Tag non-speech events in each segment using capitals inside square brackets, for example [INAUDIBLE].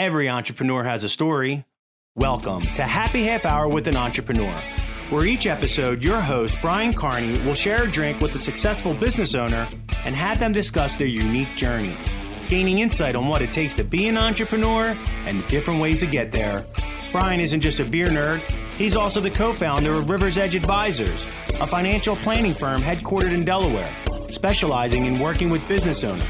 Every entrepreneur has a story. Welcome to Happy Half Hour with an Entrepreneur, where each episode, your host, Brian Carney, will share a drink with a successful business owner and have them discuss their unique journey, gaining insight on what it takes to be an entrepreneur and the different ways to get there. Brian isn't just a beer nerd, he's also the co founder of River's Edge Advisors, a financial planning firm headquartered in Delaware, specializing in working with business owners.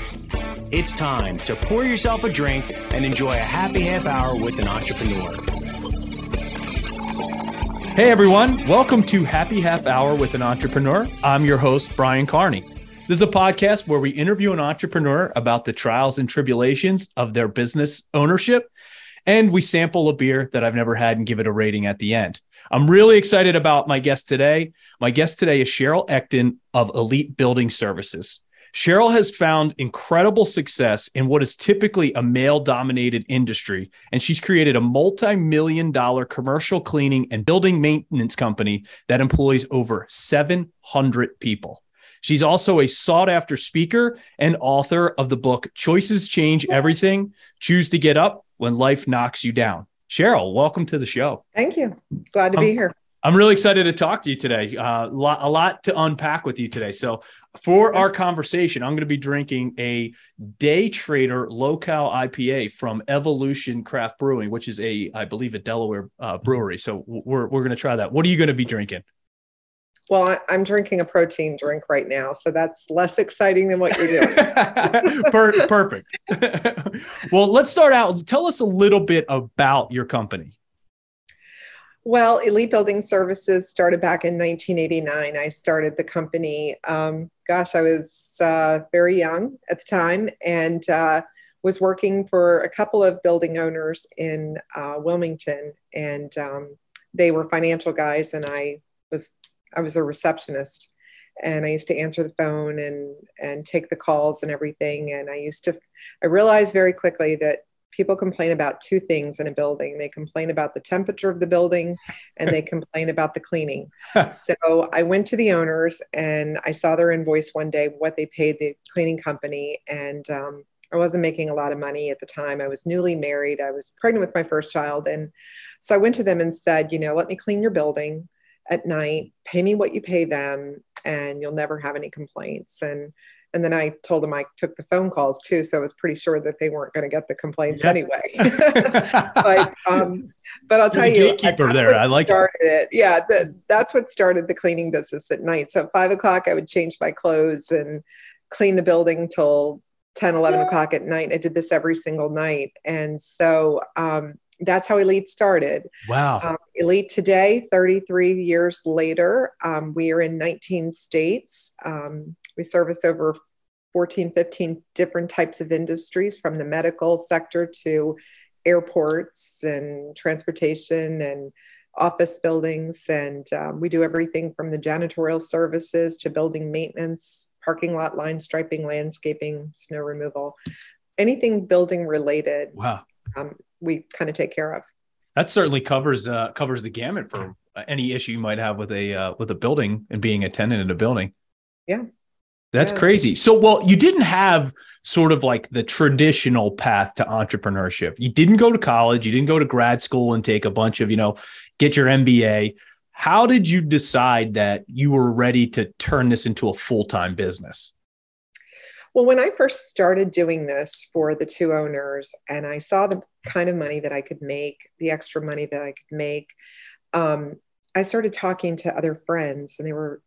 It's time to pour yourself a drink and enjoy a happy half hour with an entrepreneur. Hey everyone, welcome to Happy Half Hour with an Entrepreneur. I'm your host, Brian Carney. This is a podcast where we interview an entrepreneur about the trials and tribulations of their business ownership, and we sample a beer that I've never had and give it a rating at the end. I'm really excited about my guest today. My guest today is Cheryl Ecton of Elite Building Services. Cheryl has found incredible success in what is typically a male dominated industry, and she's created a multi million dollar commercial cleaning and building maintenance company that employs over 700 people. She's also a sought after speaker and author of the book Choices Change Everything Choose to Get Up When Life Knocks You Down. Cheryl, welcome to the show. Thank you. Glad to Um, be here. I'm really excited to talk to you today. Uh, lot, a lot to unpack with you today. So, for our conversation, I'm going to be drinking a Day Trader Local IPA from Evolution Craft Brewing, which is a, I believe, a Delaware uh, brewery. So, we're we're going to try that. What are you going to be drinking? Well, I'm drinking a protein drink right now, so that's less exciting than what you're doing. [LAUGHS] Per- perfect. [LAUGHS] well, let's start out. Tell us a little bit about your company. Well, Elite Building Services started back in 1989. I started the company. Um, gosh, I was uh, very young at the time and uh, was working for a couple of building owners in uh, Wilmington, and um, they were financial guys, and I was I was a receptionist. and I used to answer the phone and and take the calls and everything. And I used to, I realized very quickly that people complain about two things in a building. They complain about the temperature of the building, and they [LAUGHS] complain about the cleaning. [LAUGHS] so I went to the owners and I saw their invoice one day, what they paid the cleaning company, and um, I wasn't making a lot of money at the time. I was newly married. I was pregnant with my first child, and so I went to them and said, you know, let me clean your building at night. Pay me what you pay them, and you'll never have any complaints. And and then I told them I took the phone calls too, so I was pretty sure that they weren't going to get the complaints Yeah. anyway. [LAUGHS] but um, but I'll tell the you, gatekeeper there. I like it. started it. Yeah, that, that's what started the cleaning business at night. So at five o'clock, I would change my clothes and clean the building till 10, 11 o'clock at night. I did this every single night, and so um, that's how Elite started. Wow. Um, Elite today, 33 years later, um, we are in 19 states. Um, we service over 14, 15 different types of industries from the medical sector to airports and transportation and office buildings. And um, we do everything from the janitorial services to building maintenance, parking lot line striping, landscaping, snow removal, anything building related, Wow. um, we kind of take care of. That certainly covers uh, covers the gamut for any issue you might have with a uh, with a building and being a tenant in a building. Yeah. That's crazy. So, well, you didn't have sort of like the traditional path to entrepreneurship. You didn't go to college, you didn't go to grad school and take a bunch of, you know, get your MBA. How did you decide that you were ready to turn this into a full-time business? Well, when I first started doing this for the two owners, and I saw the kind of money that I could make, the extra money that I could make, um, I started talking to other friends, and they were,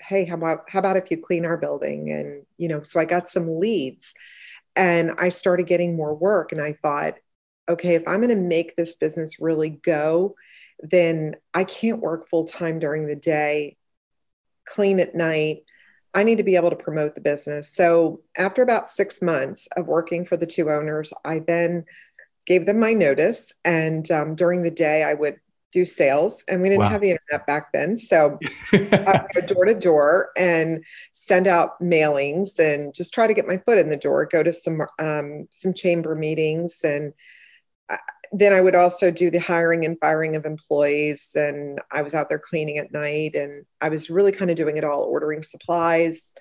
"Hey, how about how about if you clean our building?" And you know, so I got some leads, and I started getting more work, and I thought, okay, if I'm going to make this business really go, then I can't work full time during the day, clean at night. I need to be able to promote the business. So after about six months of working for the two owners, I then gave them my notice. And um, during the day, I would do sales. And we didn't Wow. have the internet back then. So I would go door to door and send out mailings and just try to get my foot in the door, go to some um, some chamber meetings. And I, then I would also do the hiring and firing of employees. And I was out there cleaning at night. And I was really kind of doing it all, ordering supplies,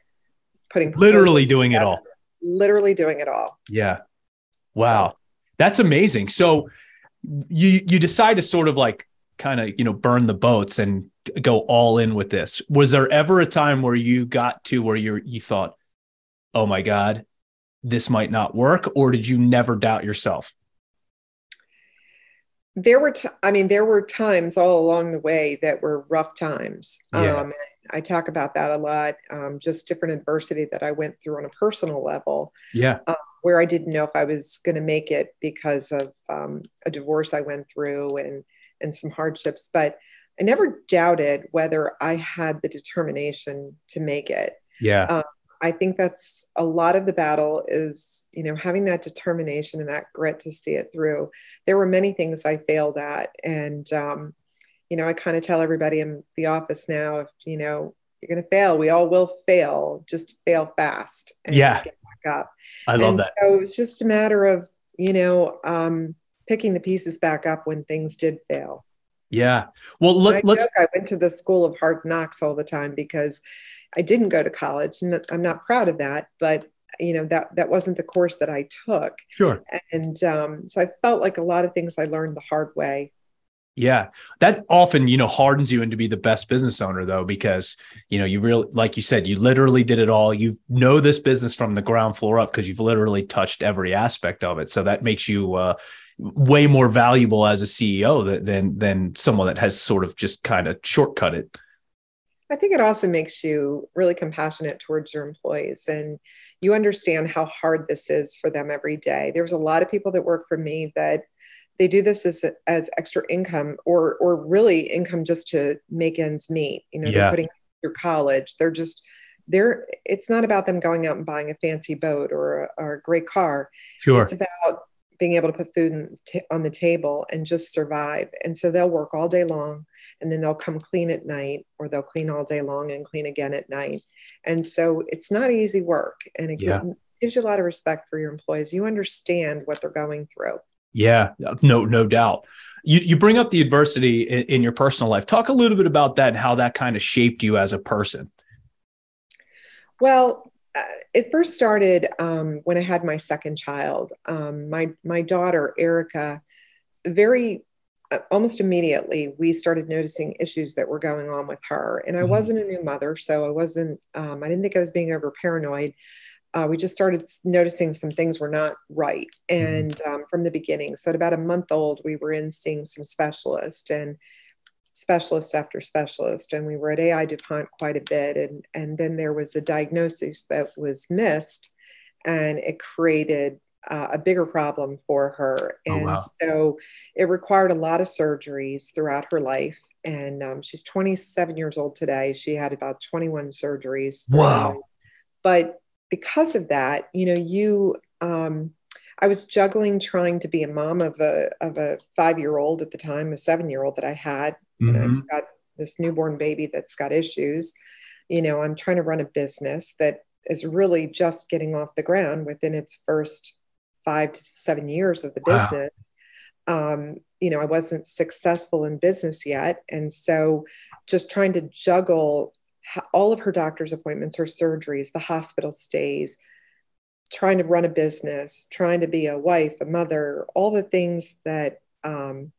putting Literally doing it all. Literally doing it all. Yeah. Wow. That's amazing. So you you decide to sort of like kind of you know burn the boats and go all in with this. Was there ever a time where you got to where you you thought, "Oh my god, this might not work," or did you never doubt yourself? There were, t- I mean, there were times all along the way that were rough times. Yeah. Um, I talk about that a lot. Um, just different adversity that I went through on a personal level. Yeah. Uh, where I didn't know if I was going to make it because of um, a divorce I went through and and some hardships, but I never doubted whether I had the determination to make it. Yeah. Um, I think that's a lot of the battle is, you know, having that determination and that grit to see it through. There were many things I failed at. And, um, you know, I kind of tell everybody in the office now, if, you know, you're going to fail, we all will fail, just fail fast. And yeah. Get back up. I love and that. So it's just a matter of, you know, um, picking the pieces back up when things did fail. Yeah. Well, look, let, us I went to the school of hard knocks all the time because I didn't go to college, and I'm not proud of that. But you know that that wasn't the course that I took. Sure. And um, so I felt like a lot of things I learned the hard way. Yeah, that often you know hardens you into be the best business owner though, because you know you really, like you said, you literally did it all. You know this business from the ground floor up because you've literally touched every aspect of it. So that makes you uh, way more valuable as a CEO than than someone that has sort of just kind of shortcut it. I think it also makes you really compassionate towards your employees and you understand how hard this is for them every day. There's a lot of people that work for me that they do this as, as extra income or or really income just to make ends meet. You know, yeah. they're putting through college. They're just they're it's not about them going out and buying a fancy boat or a, or a great car. Sure. It's about being able to put food on the table and just survive. And so they'll work all day long and then they'll come clean at night or they'll clean all day long and clean again at night. And so it's not easy work and it yeah. gives you a lot of respect for your employees. You understand what they're going through. Yeah, no, no doubt. You, you bring up the adversity in, in your personal life. Talk a little bit about that and how that kind of shaped you as a person. Well, it first started um, when I had my second child. Um, my my daughter Erica, very uh, almost immediately we started noticing issues that were going on with her, and I mm-hmm. wasn't a new mother, so I wasn't. Um, I didn't think I was being over paranoid. Uh, we just started noticing some things were not right, mm-hmm. and um, from the beginning. So at about a month old, we were in seeing some specialists, and specialist after specialist and we were at AI DuPont quite a bit and and then there was a diagnosis that was missed and it created uh, a bigger problem for her and oh, wow. so it required a lot of surgeries throughout her life and um, she's 27 years old today she had about 21 surgeries wow but because of that you know you um, I was juggling trying to be a mom of a of a five year old at the time, a seven year old that I had. Mm-hmm. And I've got this newborn baby that's got issues. You know, I'm trying to run a business that is really just getting off the ground within its first five to seven years of the wow. business. Um, you know, I wasn't successful in business yet. And so just trying to juggle all of her doctor's appointments, her surgeries, the hospital stays, trying to run a business, trying to be a wife, a mother, all the things that um,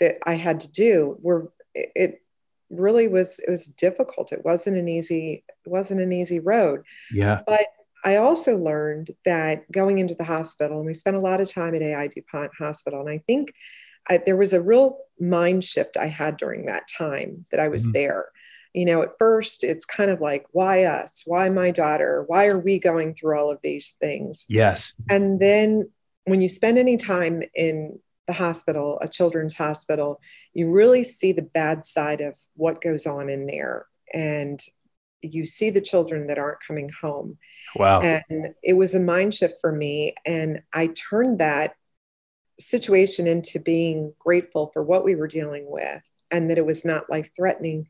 that I had to do were it really was it was difficult. It wasn't an easy it wasn't an easy road. Yeah. But I also learned that going into the hospital, and we spent a lot of time at AI DuPont Hospital, and I think I, there was a real mind shift I had during that time that I was mm-hmm. there you know, at first it's kind of like, why us? Why my daughter? Why are we going through all of these things? Yes. And then when you spend any time in the hospital, a children's hospital, you really see the bad side of what goes on in there. And you see the children that aren't coming home. Wow. And it was a mind shift for me. And I turned that situation into being grateful for what we were dealing with and that it was not life threatening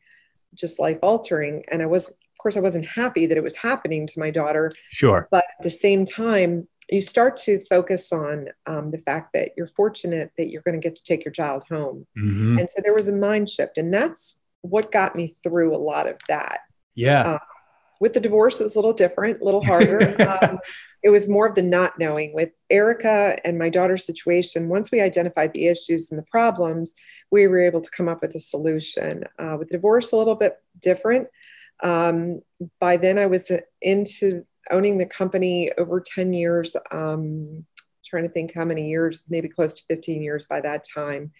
just life altering. And I was, of course, I wasn't happy that it was happening to my daughter. Sure. But at the same time, you start to focus on um, the fact that you're fortunate that you're going to get to take your child home. Mm-hmm. And so there was a mind shift. And that's what got me through a lot of that. Yeah. Uh, with the divorce, it was a little different, a little harder. [LAUGHS] um, it was more of the not knowing. With Erica and my daughter's situation, once we identified the issues and the problems, we were able to come up with a solution. Uh, with divorce, a little bit different. Um, by then, I was into owning the company over 10 years. Um, trying to think how many years, maybe close to 15 years by that time.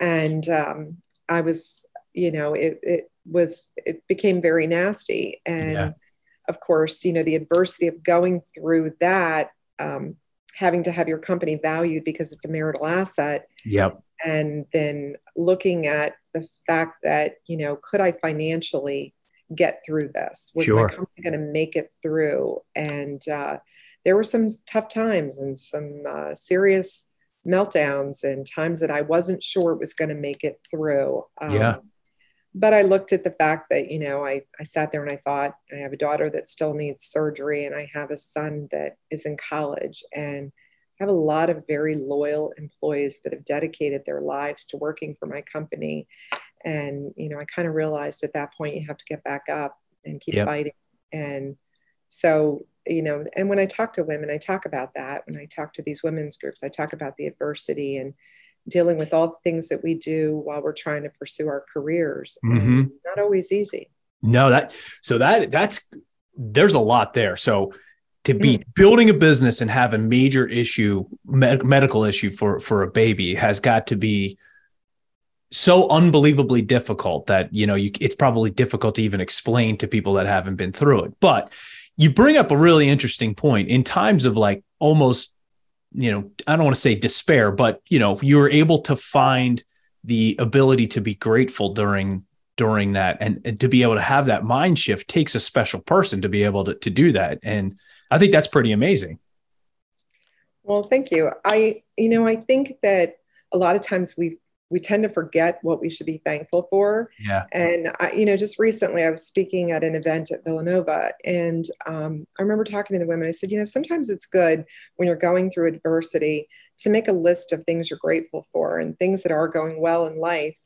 And um, I was, you know, it, it was, it became very nasty. And yeah. of course, you know, the adversity of going through that, um, having to have your company valued because it's a marital asset. Yep. And then looking at the fact that, you know, could I financially get through this? Was sure. my company going to make it through? And uh, there were some tough times and some uh, serious meltdowns and times that I wasn't sure it was going to make it through. Um, yeah. But I looked at the fact that, you know, I, I sat there and I thought, I have a daughter that still needs surgery and I have a son that is in college and I have a lot of very loyal employees that have dedicated their lives to working for my company and you know i kind of realized at that point you have to get back up and keep yep. fighting and so you know and when i talk to women i talk about that when i talk to these women's groups i talk about the adversity and dealing with all the things that we do while we're trying to pursue our careers mm-hmm. not always easy no that so that that's there's a lot there so to be mm. building a business and have a major issue med- medical issue for for a baby has got to be so unbelievably difficult that you know you, it's probably difficult to even explain to people that haven't been through it. But you bring up a really interesting point. In times of like almost you know i don't want to say despair but you know you were able to find the ability to be grateful during during that. And, and to be able to have that mind shift takes a special person to be able to, to do that. And i think that's pretty amazing. Well thank you. I you know i think that a lot of times we've we tend to forget what we should be thankful for. Yeah. And I, you know, just recently I was speaking at an event at Villanova, and um, I remember talking to the women. I said, you know, sometimes it's good when you're going through adversity to make a list of things you're grateful for and things that are going well in life.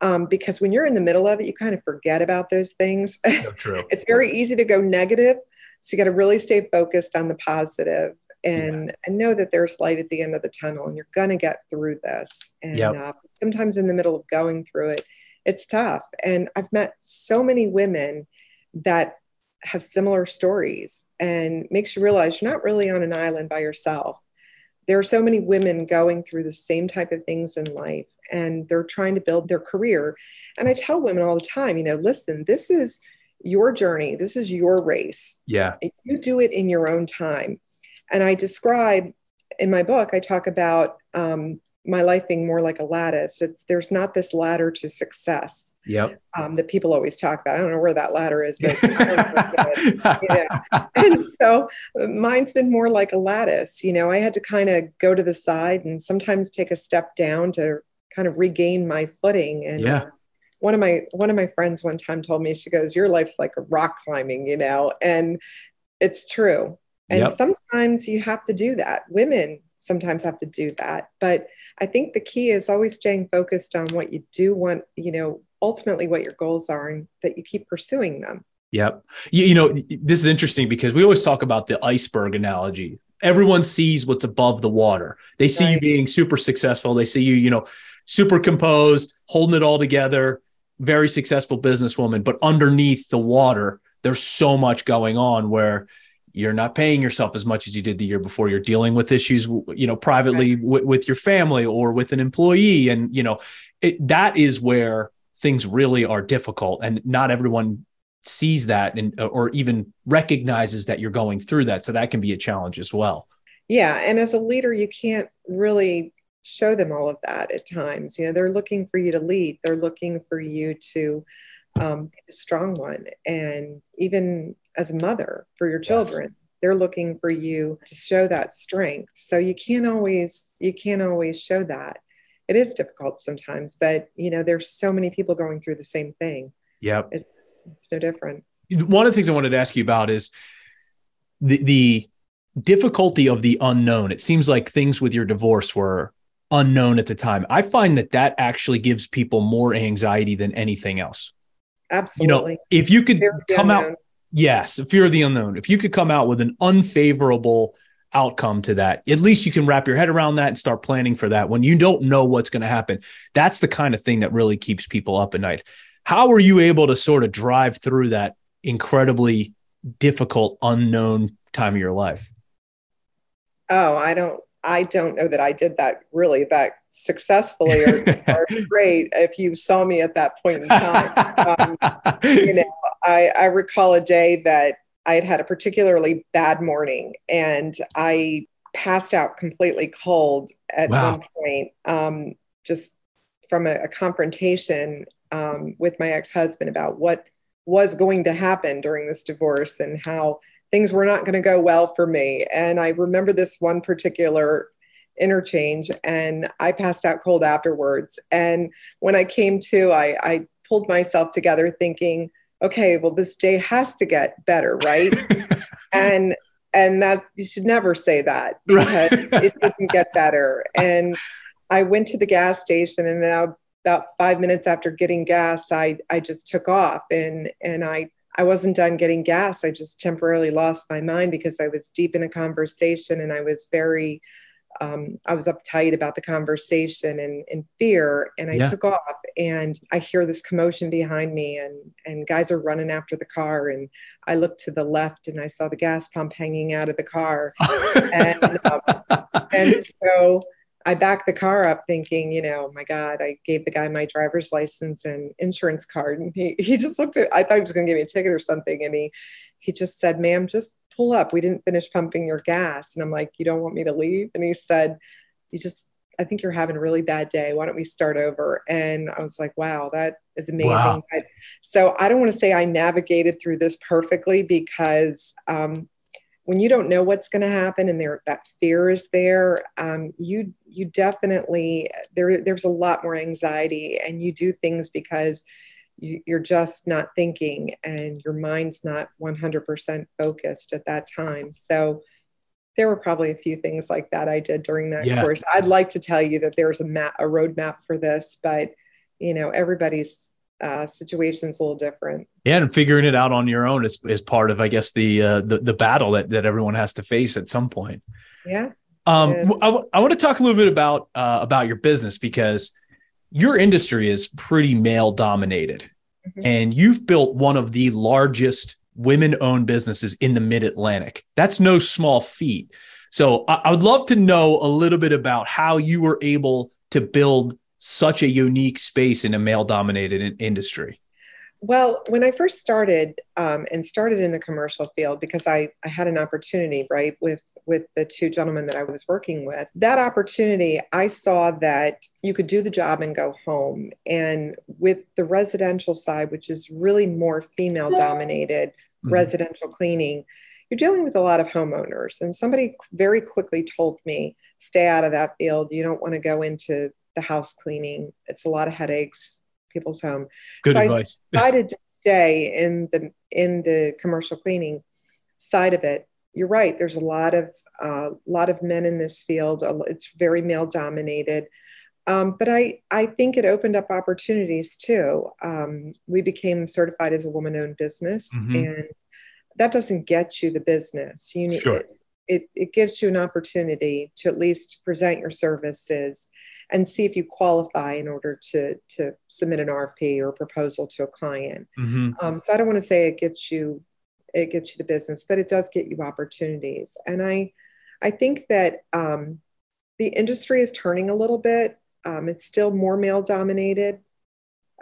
Um, because when you're in the middle of it, you kind of forget about those things. So true. [LAUGHS] it's very easy to go negative. So you got to really stay focused on the positive and yeah. and know that there's light at the end of the tunnel and you're going to get through this and yep. uh, sometimes in the middle of going through it it's tough. And i've met so many women that have similar stories and makes you realize you're not really on an island by yourself. There are so many women going through the same type of things in life and they're trying to build their career. And i tell women all the time you know listen this is your journey. This is your race. Yeah. You do it in your own time and I describe in my book, I talk about um, my life being more like a lattice. It's there's not this ladder to success. Yep. Um, that people always talk about. I don't know where that ladder is, but [LAUGHS] yeah. And so mine's been more like a lattice. You know, I had to kind of go to the side and sometimes take a step down to kind of regain my footing. And yeah. Uh, one of my one of my friends one time told me she goes, "Your life's like rock climbing," you know, and it's true. And yep. sometimes you have to do that. Women sometimes have to do that. But I think the key is always staying focused on what you do want, you know, ultimately what your goals are and that you keep pursuing them. Yep. You, you know, this is interesting because we always talk about the iceberg analogy. Everyone sees what's above the water. They see right. you being super successful. They see you, you know, super composed, holding it all together, very successful businesswoman. But underneath the water, there's so much going on where you're not paying yourself as much as you did the year before. You're dealing with issues you know privately right. w- with your family or with an employee. And you know it, that is where things really are difficult. And not everyone sees that and or even recognizes that you're going through that. So that can be a challenge as well. Yeah. And as a leader you can't really show them all of that at times. You know they're looking for you to lead. They're looking for you to um, be a strong one. And even as a mother for your children. Yes. They're looking for you to show that strength. So you can't always you can't always show that. It is difficult sometimes, but you know, there's so many people going through the same thing. Yep. It's, it's no different. One of the things I wanted to ask you about is the the difficulty of the unknown. It seems like things with your divorce were unknown at the time. I find that that actually gives people more anxiety than anything else. Absolutely. You know, if you could come out Yes, fear of the unknown. If you could come out with an unfavorable outcome to that, at least you can wrap your head around that and start planning for that. When you don't know what's going to happen, that's the kind of thing that really keeps people up at night. How were you able to sort of drive through that incredibly difficult, unknown time of your life? Oh, I don't I don't know that I did that really that successfully or, [LAUGHS] or great if you saw me at that point in time. Um, you [LAUGHS] know, I, I recall a day that I had had a particularly bad morning and I passed out completely cold at wow. one point, um, just from a, a confrontation um, with my ex husband about what was going to happen during this divorce and how things were not going to go well for me. And I remember this one particular interchange and I passed out cold afterwards. And when I came to, I, I pulled myself together thinking, okay, well, this day has to get better, right? [LAUGHS] and and that you should never say that because it didn't get better. And I went to the gas station and now about five minutes after getting gas, I I just took off and and I I wasn't done getting gas. I just temporarily lost my mind because I was deep in a conversation and I was very, um, I was uptight about the conversation and in fear. And I yeah. took off and I hear this commotion behind me and, and guys are running after the car. And I looked to the left and I saw the gas pump hanging out of the car. [LAUGHS] and, um, and so I backed the car up thinking, you know, my God, I gave the guy my driver's license and insurance card. And he, he just looked at, I thought he was going to give me a ticket or something. And he, he just said, ma'am, just pull up. We didn't finish pumping your gas. And I'm like, you don't want me to leave? And he said, you just, I think you're having a really bad day. Why don't we start over? And I was like, wow, that is amazing. Wow. So I don't want to say I navigated through this perfectly because um, when you don't know what's going to happen and there that fear is there um, you you definitely there there's a lot more anxiety and you do things because you, you're just not thinking and your mind's not 100% focused at that time so there were probably a few things like that I did during that yeah. course. I'd like to tell you that there's a map, a roadmap for this, but you know, everybody's uh, situation's a little different. Yeah, and figuring it out on your own is, is part of, I guess, the, uh, the the battle that that everyone has to face at some point. Yeah. Um, I, w- I want to talk a little bit about uh, about your business because your industry is pretty male dominated, mm-hmm. and you've built one of the largest women-owned businesses in the Mid Atlantic. That's no small feat. So I, I would love to know a little bit about how you were able to build such a unique space in a male dominated industry? Well, when I first started um, and started in the commercial field, because I, I had an opportunity, right, with with the two gentlemen that I was working with, that opportunity, I saw that you could do the job and go home. And with the residential side, which is really more female dominated mm-hmm. residential cleaning, you're dealing with a lot of homeowners. And somebody very quickly told me, stay out of that field. You don't want to go into the house cleaning. It's a lot of headaches, people's home. Good so advice. I [LAUGHS] decided to stay in the in the commercial cleaning side of it. You're right. There's a lot of a uh, lot of men in this field. It's very male dominated. Um, but I, I think it opened up opportunities too. Um, we became certified as a woman owned business, mm-hmm. and that doesn't get you the business. You need sure. it, it, it gives you an opportunity to at least present your services and see if you qualify in order to to submit an RFP or a proposal to a client. Mm-hmm. Um, so I don't want to say it gets you it gets you the business, but it does get you opportunities. And I I think that um, the industry is turning a little bit. Um, it's still more male dominated,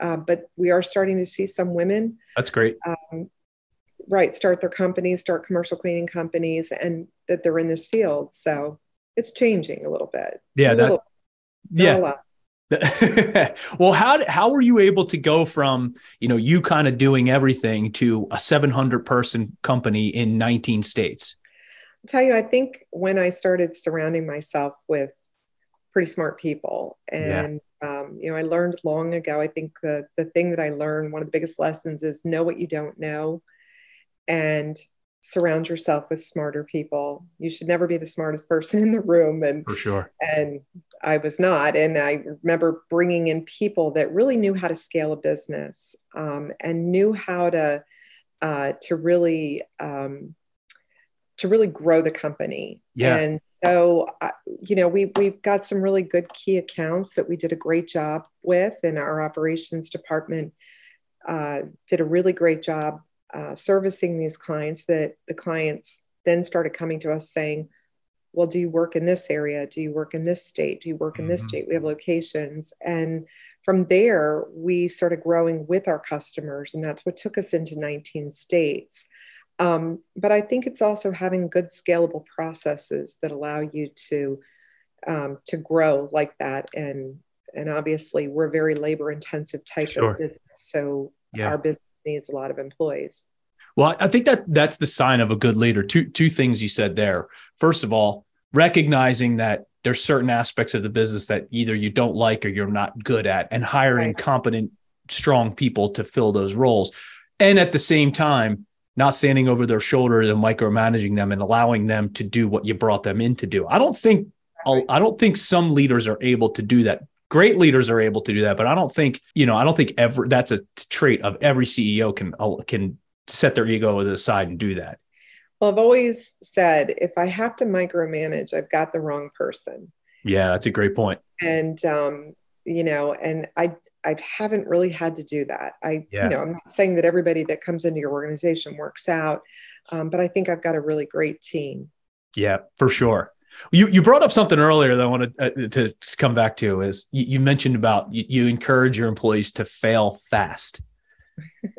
uh, but we are starting to see some women. That's great. Um, right, start their companies, start commercial cleaning companies, and that they're in this field. So it's changing a little bit. Yeah, that, yeah. [LAUGHS] well, how how were you able to go from you know you kind of doing everything to a 700 person company in 19 states? I'll tell you, I think when I started surrounding myself with pretty smart people, and yeah. um, you know, I learned long ago. I think the the thing that I learned, one of the biggest lessons, is know what you don't know, and surround yourself with smarter people. You should never be the smartest [LAUGHS] person in the room. And for sure. And I was not. And I remember bringing in people that really knew how to scale a business um, and knew how to uh, to really um, to really grow the company. Yeah. And so, uh, you know, we've we've got some really good key accounts that we did a great job with, and our operations department uh, did a really great job uh, servicing these clients. That the clients then started coming to us saying, "Well, do you work in this area? Do you work in this state? Do you work in this mm-hmm. state? We have locations." And from there, we started growing with our customers, and that's what took us into 19 states. Um, but I think it's also having good scalable processes that allow you to um, to grow like that. And and obviously, we're a very labor intensive type sure. of business, so yeah. our business needs a lot of employees. Well, I think that that's the sign of a good leader. Two two things you said there. First of all, recognizing that there's certain aspects of the business that either you don't like or you're not good at and hiring right. competent strong people to fill those roles and at the same time not standing over their shoulders and micromanaging them and allowing them to do what you brought them in to do i don't think i don't think some leaders are able to do that great leaders are able to do that but i don't think you know i don't think ever that's a trait of every ceo can uh, can set their ego to the side and do that well, I've always said if I have to micromanage, I've got the wrong person. Yeah, that's a great point. And um, you know, and I I haven't really had to do that. I yeah. you know, I'm not saying that everybody that comes into your organization works out, um, but I think I've got a really great team. Yeah, for sure. You you brought up something earlier that I wanted uh, to, to come back to is you, you mentioned about you, you encourage your employees to fail fast.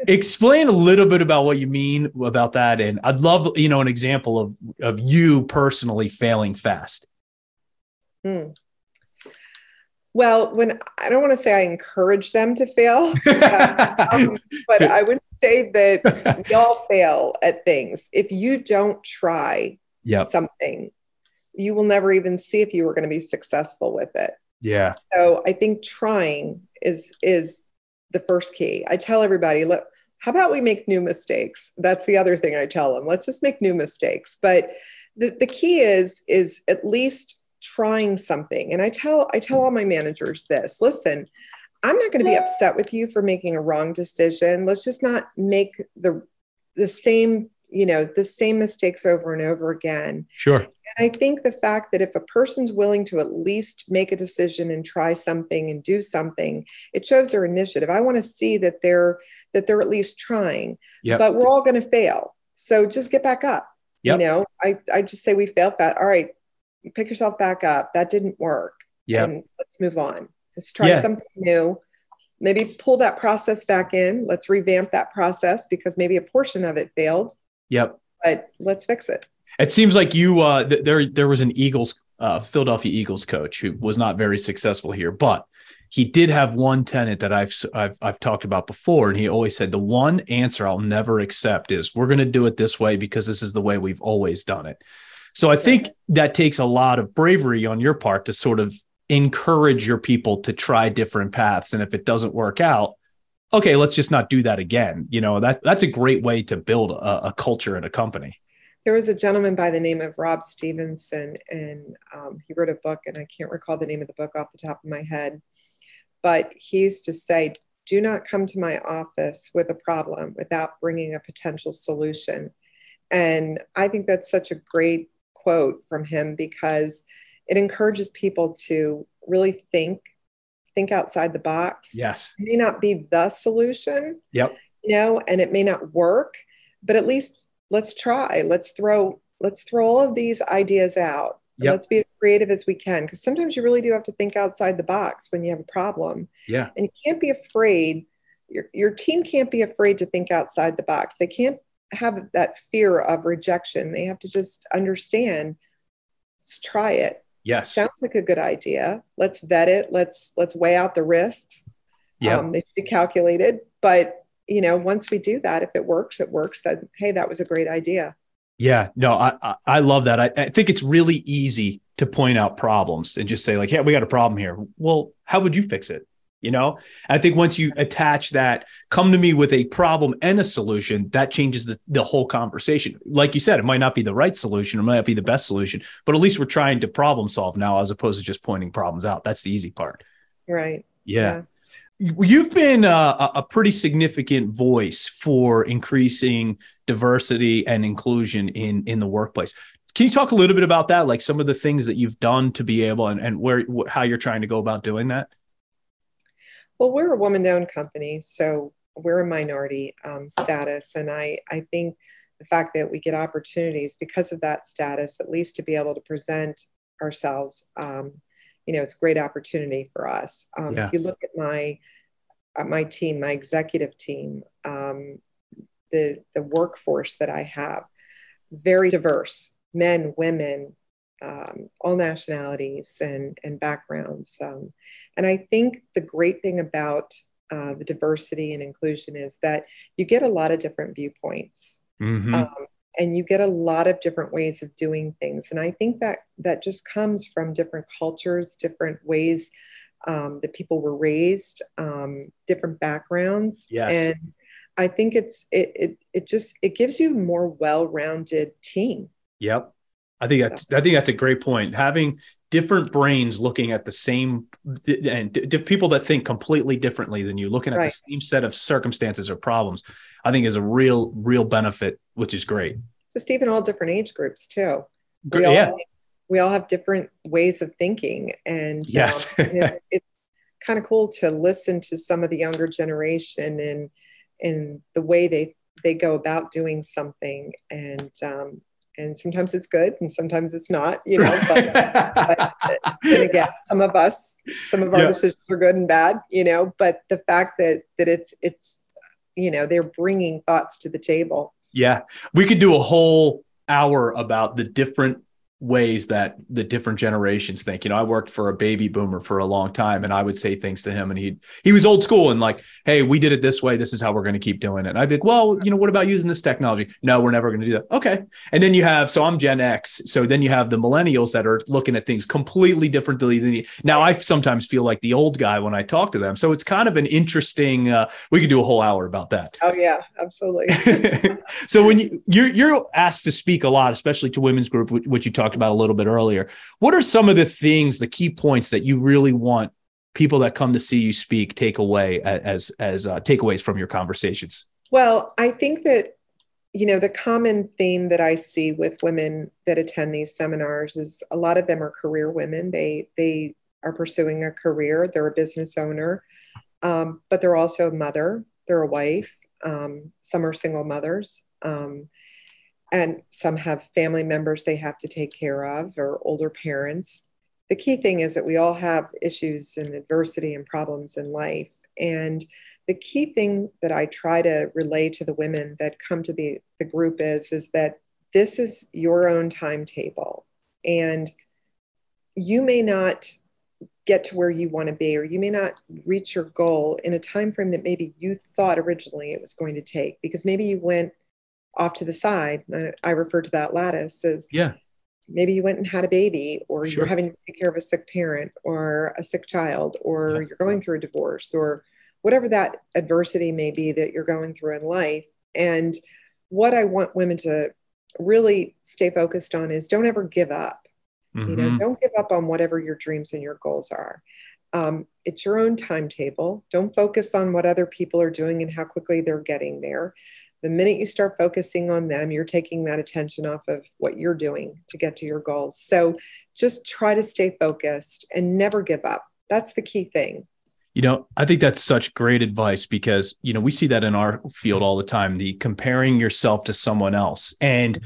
Explain a little bit about what you mean about that, and I'd love you know an example of of you personally failing fast. Hmm. Well, when I don't want to say I encourage them to fail, [LAUGHS] um, but I would say that [LAUGHS] we all fail at things. If you don't try yep. something, you will never even see if you were going to be successful with it. Yeah. So I think trying is is the first key. I tell everybody, look, how about we make new mistakes? That's the other thing I tell them. Let's just make new mistakes. But the, the key is is at least trying something. And I tell I tell all my managers this. Listen, I'm not going to be upset with you for making a wrong decision. Let's just not make the the same you know the same mistakes over and over again. Sure. And i think the fact that if a person's willing to at least make a decision and try something and do something it shows their initiative. I want to see that they're that they're at least trying. Yep. but we're all going to fail. So just get back up. Yep. you know i i just say we fail fast. All right pick yourself back up. That didn't work. Yeah let's move on. Let's try yeah. something new. Maybe pull that process back in. Let's revamp that process because maybe a portion of it failed Yep. But let's fix it. It seems like you uh, th- there there was an Eagles uh, Philadelphia Eagles coach who was not very successful here, but he did have one tenant that I've, I've I've talked about before, and he always said the one answer I'll never accept is we're going to do it this way because this is the way we've always done it. So I think that takes a lot of bravery on your part to sort of encourage your people to try different paths, and if it doesn't work out, okay, let's just not do that again. You know, that that's a great way to build a, a culture in a company. There was a gentleman by the name of Rob Stevenson, and um, he wrote a book, and I can't recall the name of the book off the top of my head, but he used to say, "Do not come to my office with a problem without bringing a potential solution." And I think that's such a great quote from him because it encourages people to really think think outside the box. Yes. It may not be the solution. Yep. You know, and it may not work, but at least let's try. Let's throw let's throw all of these ideas out. Yep. Let's be as creative as we can because sometimes you really do have to think outside the box when you have a problem. Yeah. And you can't be afraid. Your, your team can't be afraid to think outside the box. They can't have that fear of rejection. They have to just understand, let's try it Yes. Sounds like a good idea. Let's vet it. Let's let's weigh out the risks. Yeah. Um, they should be calculated. But you know, once we do that, if it works, it works. Then hey, that was a great idea. Yeah, no, I I love that. I, I think it's really easy to point out problems and just say like, yeah, we got a problem here. Well, how would you fix it? You know? I think once you attach that come to me with a problem and a solution that changes the, the whole conversation. Like you said it might not be the right solution it might not be the best solution but at least we're trying to problem solve now as opposed to just pointing problems out. That's the easy part. Right. Yeah, you've been uh, a, a, pretty significant voice for increasing diversity and inclusion in in the workplace. Can you talk a little bit about that, like some of the things that you've done to be able and, and where how you're trying to go about doing that? Well, we're a woman-owned company, so we're a minority um, status, and I I think the fact that we get opportunities because of that status, at least to be able to present ourselves, um, you know, it's a great opportunity for us. Um, yeah. If you look at my at my team, my executive team, um, the the workforce that I have, very diverse, men, women, um, all nationalities and and backgrounds. Um, and I think the great thing about uh, the diversity and inclusion is that you get a lot of different viewpoints. Mm-hmm. Um, and you get a lot of different ways of doing things and i think that that just comes from different cultures different ways um, that people were raised um, different backgrounds yes. and i think it's it, it it just it gives you a more well-rounded team yep i think that's i think that's a great point having different brains looking at the same and d- people that think completely differently than you looking at right. the same set of circumstances or problems i think is a real real benefit which is great just even all different age groups too we all, yeah. we all have different ways of thinking and yes um, [LAUGHS] and it's, it's kind of cool to listen to some of the younger generation and and the way they they go about doing something and um, and sometimes it's good and sometimes it's not you know but, but [LAUGHS] again some of us some of our yeah. decisions are good and bad you know but the fact that that it's it's you know they're bringing thoughts to the table. Yeah. We could do a whole hour about the different ways that the different generations think. You know, I worked for a baby boomer for a long time and I would say things to him and he he was old school and like, hey, we did it this way. This is how we're going to keep doing it. And I'd be like, well, you know, what about using this technology? No, we're never going to do that. Okay. And then you have, so I'm Gen X. So then you have the millennials that are looking at things completely differently than. Now I sometimes feel like the old guy when I talk to them. So it's kind of an interesting, uh, we could do a whole hour about that. Oh yeah, absolutely. [LAUGHS] so when you, you're, you're asked to speak a lot, especially to women's group, which you talked talked about a little bit earlier. What are some of the things, the key points that you really want people that come to see you speak take away as as uh, takeaways from your conversations? Well, I think that you know the common theme that I see with women that attend these seminars is a lot of them are career women. They they are pursuing a career. They're a business owner, um, but they're also a mother. They're a wife. Um, some are single mothers. Um, and some have family members they have to take care of or older parents. The key thing is that we all have issues and adversity and problems in life. And the key thing that I try to relay to the women that come to the, the group is, is that this is your own timetable. And you may not get to where you want to be or you may not reach your goal in a time frame that maybe you thought originally it was going to take because maybe you went off to the side. I refer to that lattice as yeah. Maybe you went and had a baby, or sure. you're having to take care of a sick parent, or a sick child, or yeah. you're going through a divorce, or whatever that adversity may be that you're going through in life. And what I want women to really stay focused on is don't ever give up. Mm-hmm. You know, mm-hmm. don't give up on whatever your dreams and your goals are. Um, it's your own timetable. Don't focus on what other people are doing and how quickly they're getting there the minute you start focusing on them, you're taking that attention off of what you're doing to get to your goals. So just try to stay focused and never give up. That's the key thing. You know, I think that's such great advice because, you know, we see that in our field all the time the comparing yourself to someone else. And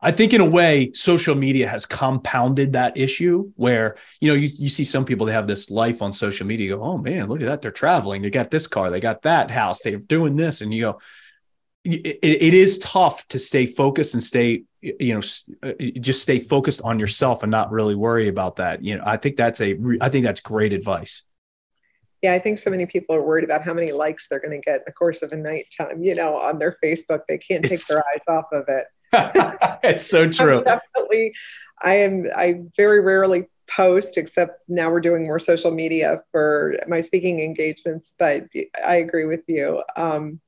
I think in a way, social media has compounded that issue where, you know, you, you see some people, they have this life on social media, go, oh man, look at that. They're traveling. They got this car, they got that house, they're doing this. And you go, it, it is tough to stay focused and stay you know uh, just stay focused on yourself and not really worry about that. You know i think that's a i think that's great advice. Yeah i think so many people are worried about how many likes they're going to get in the course of a night time you know on their facebook. They can't take it's, their eyes off of it. [LAUGHS] It's so [LAUGHS] true. I'm definitely i am i very rarely post except now we're doing more social media for my speaking engagements but i agree with you. Um,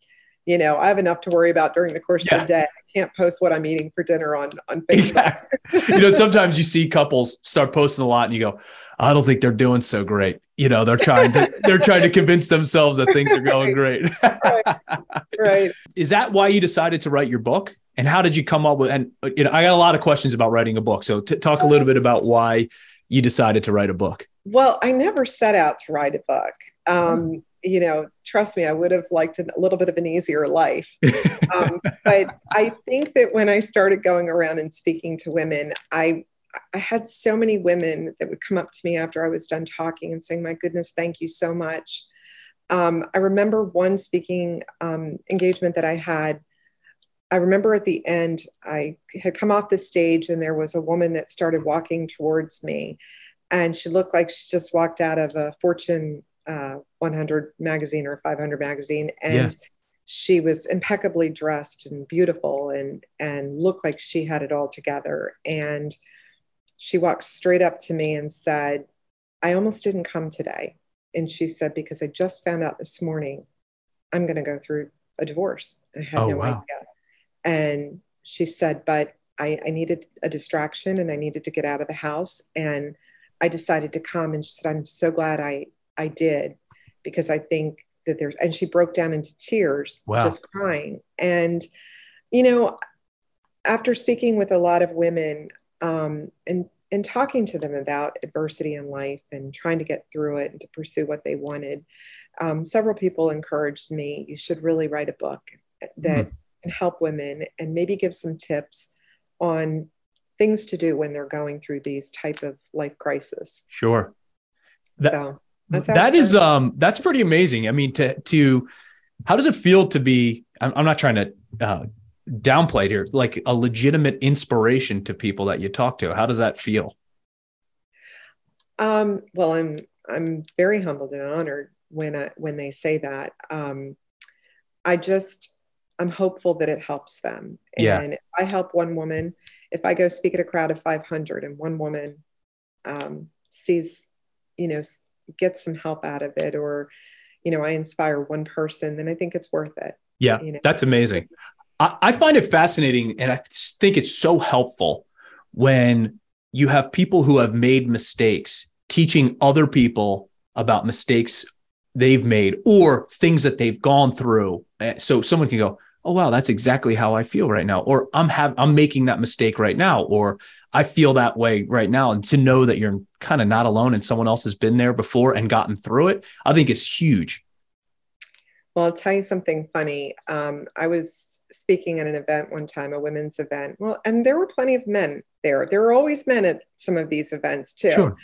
you know, I have enough to worry about during the course yeah. of the day. I can't post what I'm eating for dinner on on Facebook. Exactly. you know, sometimes you see couples start posting a lot, and you go, "I don't think they're doing so great." you know they're trying to [LAUGHS] they're trying to convince themselves that things are going great right. right is that why you decided to write your book and how did you come up with and you know i got a lot of questions about writing a book so t- talk a little bit about why you decided to write a book well i never set out to write a book um, you know trust me i would have liked a little bit of an easier life [LAUGHS] um, but i think that when i started going around and speaking to women i I had so many women that would come up to me after I was done talking and saying, My goodness, thank you so much. Um, I remember one speaking um, engagement that I had. I remember at the end, I had come off the stage and there was a woman that started walking towards me. And she looked like she just walked out of a Fortune uh, 100 magazine or 500 magazine. And yeah. she was impeccably dressed and beautiful and, and looked like she had it all together. And she walked straight up to me and said, I almost didn't come today. And she said, Because I just found out this morning I'm going to go through a divorce. I had oh, no wow. idea. And she said, But I, I needed a distraction and I needed to get out of the house. And I decided to come. And she said, I'm so glad I, I did because I think that there's, and she broke down into tears, wow. just crying. And, you know, after speaking with a lot of women, um, and and talking to them about adversity in life and trying to get through it and to pursue what they wanted. Um, several people encouraged me, you should really write a book that mm. can help women and maybe give some tips on things to do when they're going through these type of life crisis. Sure. That, so that is um that's pretty amazing. I mean to to how does it feel to be I'm, I'm not trying to uh, downplayed here, like a legitimate inspiration to people that you talk to. How does that feel? Um, well, I'm I'm very humbled and honored when I, when they say that. Um, I just I'm hopeful that it helps them. And yeah. if I help one woman, if I go speak at a crowd of 500 and one woman um, sees, you know, gets some help out of it, or you know, I inspire one person, then I think it's worth it. Yeah, you know? that's amazing. I, I find it fascinating and I think it's so helpful when you have people who have made mistakes teaching other people about mistakes they've made or things that they've gone through. Eh, so someone can go, "Oh wow, that's exactly how I feel right now," or "I'm have I'm making that mistake right now," or "I feel that way right now." And to know that you're kind of not alone and someone else has been there before and gotten through it, I think is huge. Well, I'll tell you something funny. Um, I was speaking at an event one time, a women's event. Well, and there were plenty of men there. There were always men at some of these events too. Sure.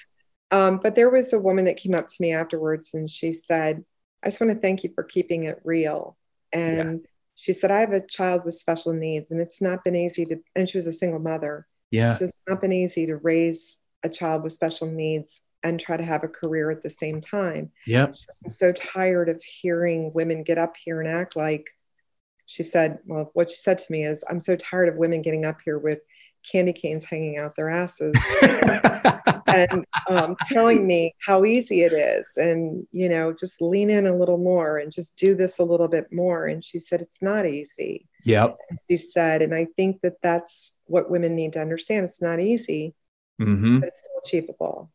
Um, but there was a woman that came up to me afterwards and she said, I just want to thank you for keeping it real. And yeah. She said, I have a child with special needs and it's not been easy to, and she was a single mother. Yeah. So it's not been easy to raise a child with special needs and try to have a career at the same time. Yep. I'm so tired of hearing women get up here and act like she said, well, what she said to me is, I'm so tired of women getting up here with candy canes hanging out their asses [LAUGHS] and um, telling me how easy it is and you know just lean in a little more and just do this a little bit more and she said it's not easy yep she said and i think that that's what women need to understand it's not easy mm-hmm. but it's still achievable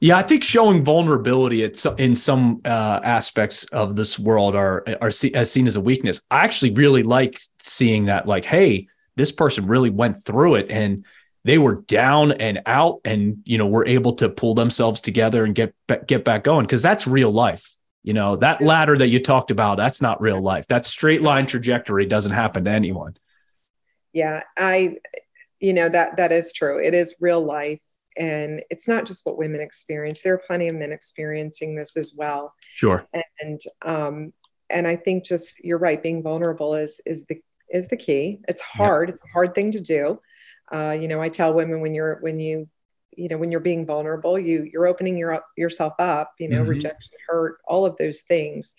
yeah, I think showing vulnerability at in some uh, aspects of this world are are see, as seen as a weakness. I actually really like seeing that. Like, hey, this person really went through it, and they were down and out, and you know, were able to pull themselves together and get get back going. Because that's real life. You know, that ladder that you talked about, that's not real life. That straight line trajectory doesn't happen to anyone. Yeah, I, you know that that is true. It is real life and it's not just what women experience there are plenty of men experiencing this as well sure and um and i think just you're right being vulnerable is is the is the key. It's hard. Yep. it's a hard thing to do. Uh, you know i tell women when you're when you you know when you're being vulnerable you you're opening your up yourself up you know mm-hmm. rejection hurt all of those things.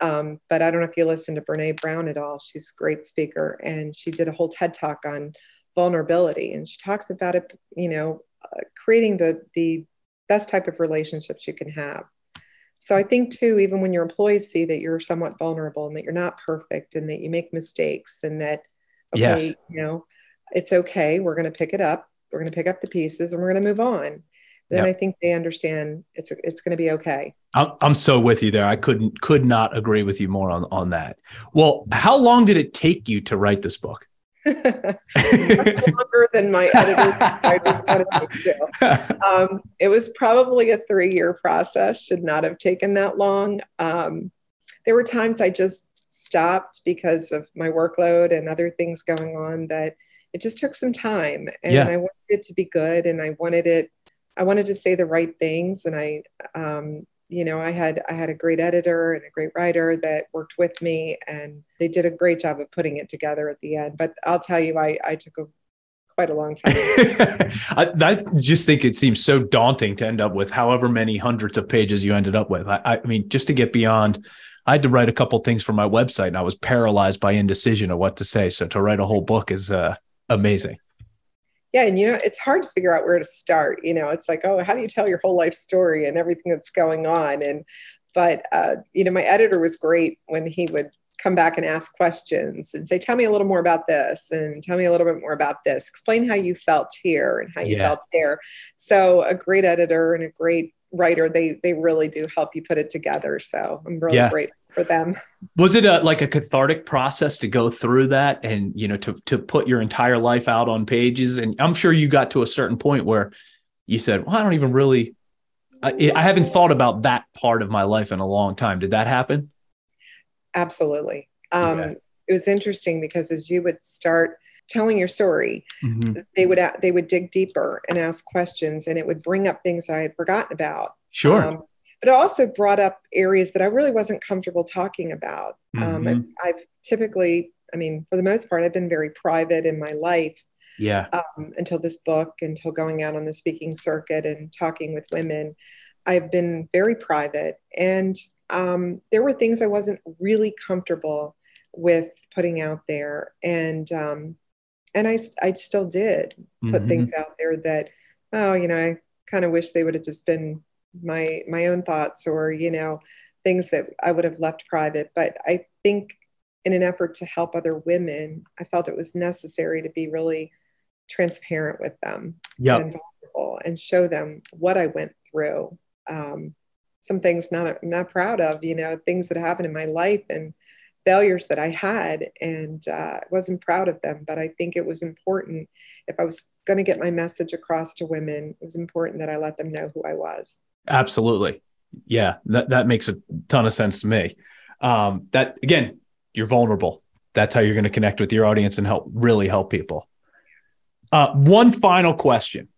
Um, but i don't know if you listen to brene brown at all. She's a great speaker and she did a whole ted talk on vulnerability and she talks about it you know uh, creating the the best type of relationships you can have so i think too even when your employees see that you're somewhat vulnerable and that you're not perfect and that you make mistakes and that okay yes. you know it's okay we're going to pick it up we're going to pick up the pieces and we're going to move on then yep. I think they understand it's it's going to be okay. I'm I'm so with you there. I couldn't could not agree with you more on on that. Well, how long did it take you to write this book? Longer than my editor wanted to. Um, it was probably a three year process. Should not have taken that long. Um, there were times I just stopped because of my workload and other things going on that it just took some time and yeah. I wanted it to be good and I wanted it I wanted to say the right things and I um, you know I had I had a great editor and a great writer that worked with me and they did a great job of putting it together at the end but I'll tell you I I took a quite a long time. [LAUGHS] I, I, just think it seems so daunting to end up with however many hundreds of pages you ended up with. I, I mean, just to get beyond I had to write a couple things for my website and I was paralyzed by indecision of what to say. So to write a whole book is uh, amazing. Yeah. And, you know, it's hard to figure out where to start. You know, it's like, oh, how do you tell your whole life story and everything that's going on? And, but, uh, you know, my editor was great when he would come back and ask questions and say, tell me a little more about this and tell me a little bit more about this. Explain how you felt here and how you yeah. felt there. So a great editor and a great writer, they they really do help you put it together. So I'm really yeah. grateful for them. Was it a, like a cathartic process to go through that and you know to to put your entire life out on pages? And I'm sure you got to a certain point where you said, "Well, I don't even really, I, I haven't thought about that part of my life in a long time." Did that happen? Absolutely. Um, okay. It was interesting because as you would start telling your story, mm-hmm. they would they would dig deeper and ask questions, and it would bring up things I had forgotten about. Sure. Um, but it also brought up areas that I really wasn't comfortable talking about. Um, mm-hmm. Um, I've, I've, typically, I mean, for the most part, I've been very private in my life. Yeah. Um, until this book, until going out on the speaking circuit and talking with women, I've been very private, and um, there were things I wasn't really comfortable with putting out there, and um, and I, I still did put mm-hmm. things out there that, oh, you know, I kind of wish they would have just been my my own thoughts or you know things that I would have left private. But I think in an effort to help other women, I felt it was necessary to be really transparent with them yep. and vulnerable and show them what I went through. Um, some things not not proud of, you know, things that happened in my life and failures that I had, and uh, I wasn't proud of them. But I think it was important if I was going to get my message across to women, it was important that I let them know who I was. Absolutely. Yeah, that, that makes a ton of sense to me. Um, that again, you're vulnerable. That's how you're going to connect with your audience and help really help people. Uh, one final question,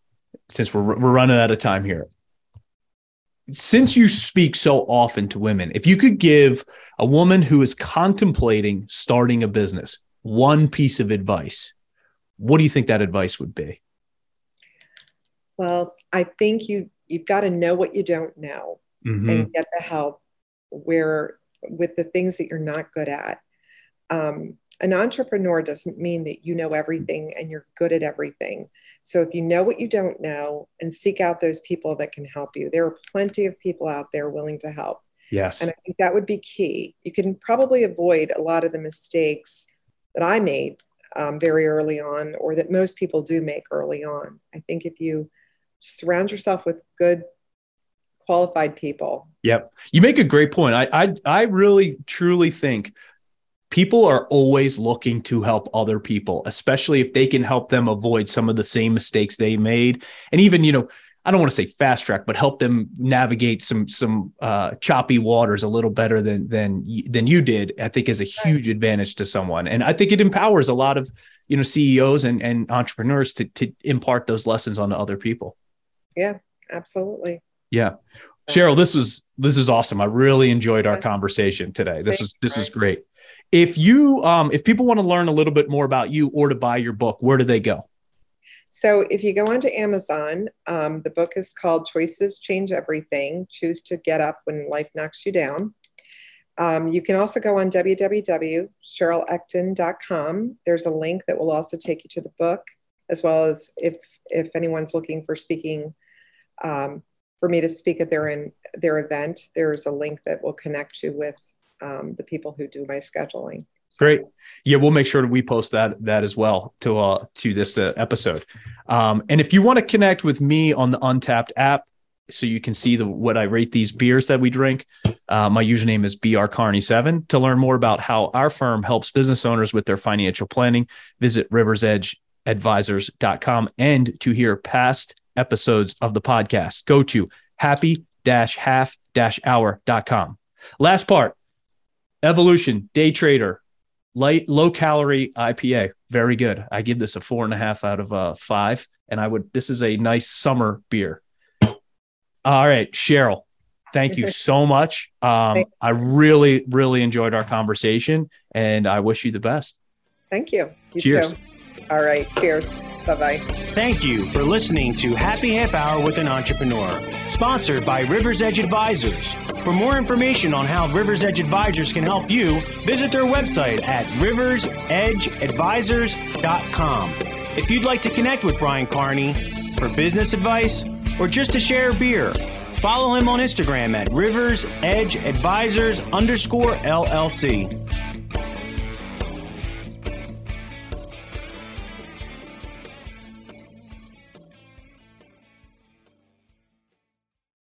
since we're, we're running out of time here since you speak so often to women, if you could give a woman who is contemplating starting a business one piece of advice, what do you think that advice would be? Well, I think you you've got to know what you don't know mm-hmm. and get the help where with the things that you're not good at. Um, an entrepreneur doesn't mean that you know everything and you're good at everything. So if you know what you don't know and seek out those people that can help you, there are plenty of people out there willing to help. Yes. And I think that would be key. You can probably avoid a lot of the mistakes that I made um, very early on, or that most people do make early on. I think if you surround yourself with good, qualified people. Yep. You make a great point. I, I, I really truly think people are always looking to help other people, especially if they can help them avoid some of the same mistakes they made. And even, you know, I don't want to say fast track, but help them navigate some some uh, choppy waters a little better than than than you did. I think is a huge right. advantage to someone, and I think it empowers a lot of you know CEOs and and entrepreneurs to to impart those lessons onto other people. Yeah, absolutely. Yeah, Cheryl, this was this is awesome. I really enjoyed our conversation today. This was this was great. If you, um, if people want to learn a little bit more about you or to buy your book, where do they go? So if you go onto Amazon, um, the book is called Choices Change Everything Choose to Get Up When Life Knocks You Down. Um, you can also go on www.cherylecton.com. There's a link that will also take you to the book, as well as if if anyone's looking for speaking, um, for me to speak at their in, their event, there's a link that will connect you with um, the people who do my scheduling. Great. Yeah, we'll make sure we post that that as well to uh to this uh, episode. Um, and if you want to connect with me on the Untappd app, so you can see the what I rate these beers that we drink. Uh, my username is brcarney7. To learn more about how our firm helps business owners with their financial planning, visit riversedgeadvisors.com. And to hear past episodes of the podcast, go to happy-half-hour.com. Last part, evolution, day trader, light, low calorie IPA. Very good. I give this a four and a half out of uh, five. And I would, this is a nice summer beer. All right, Cheryl, thank you so much. Um, I really, really enjoyed our conversation and I wish you the best. Thank you. you cheers. Too. All right. Cheers. Bye bye. Thank you for listening to Happy Half Hour with an Entrepreneur, sponsored by Rivers Edge Advisors. For more information on how Rivers Edge Advisors can help you, visit their website at riversedgeadvisors.com. If you'd like to connect with Brian Carney for business advice or just to share a beer, follow him on Instagram at Rivers Edge Advisors underscore LLC.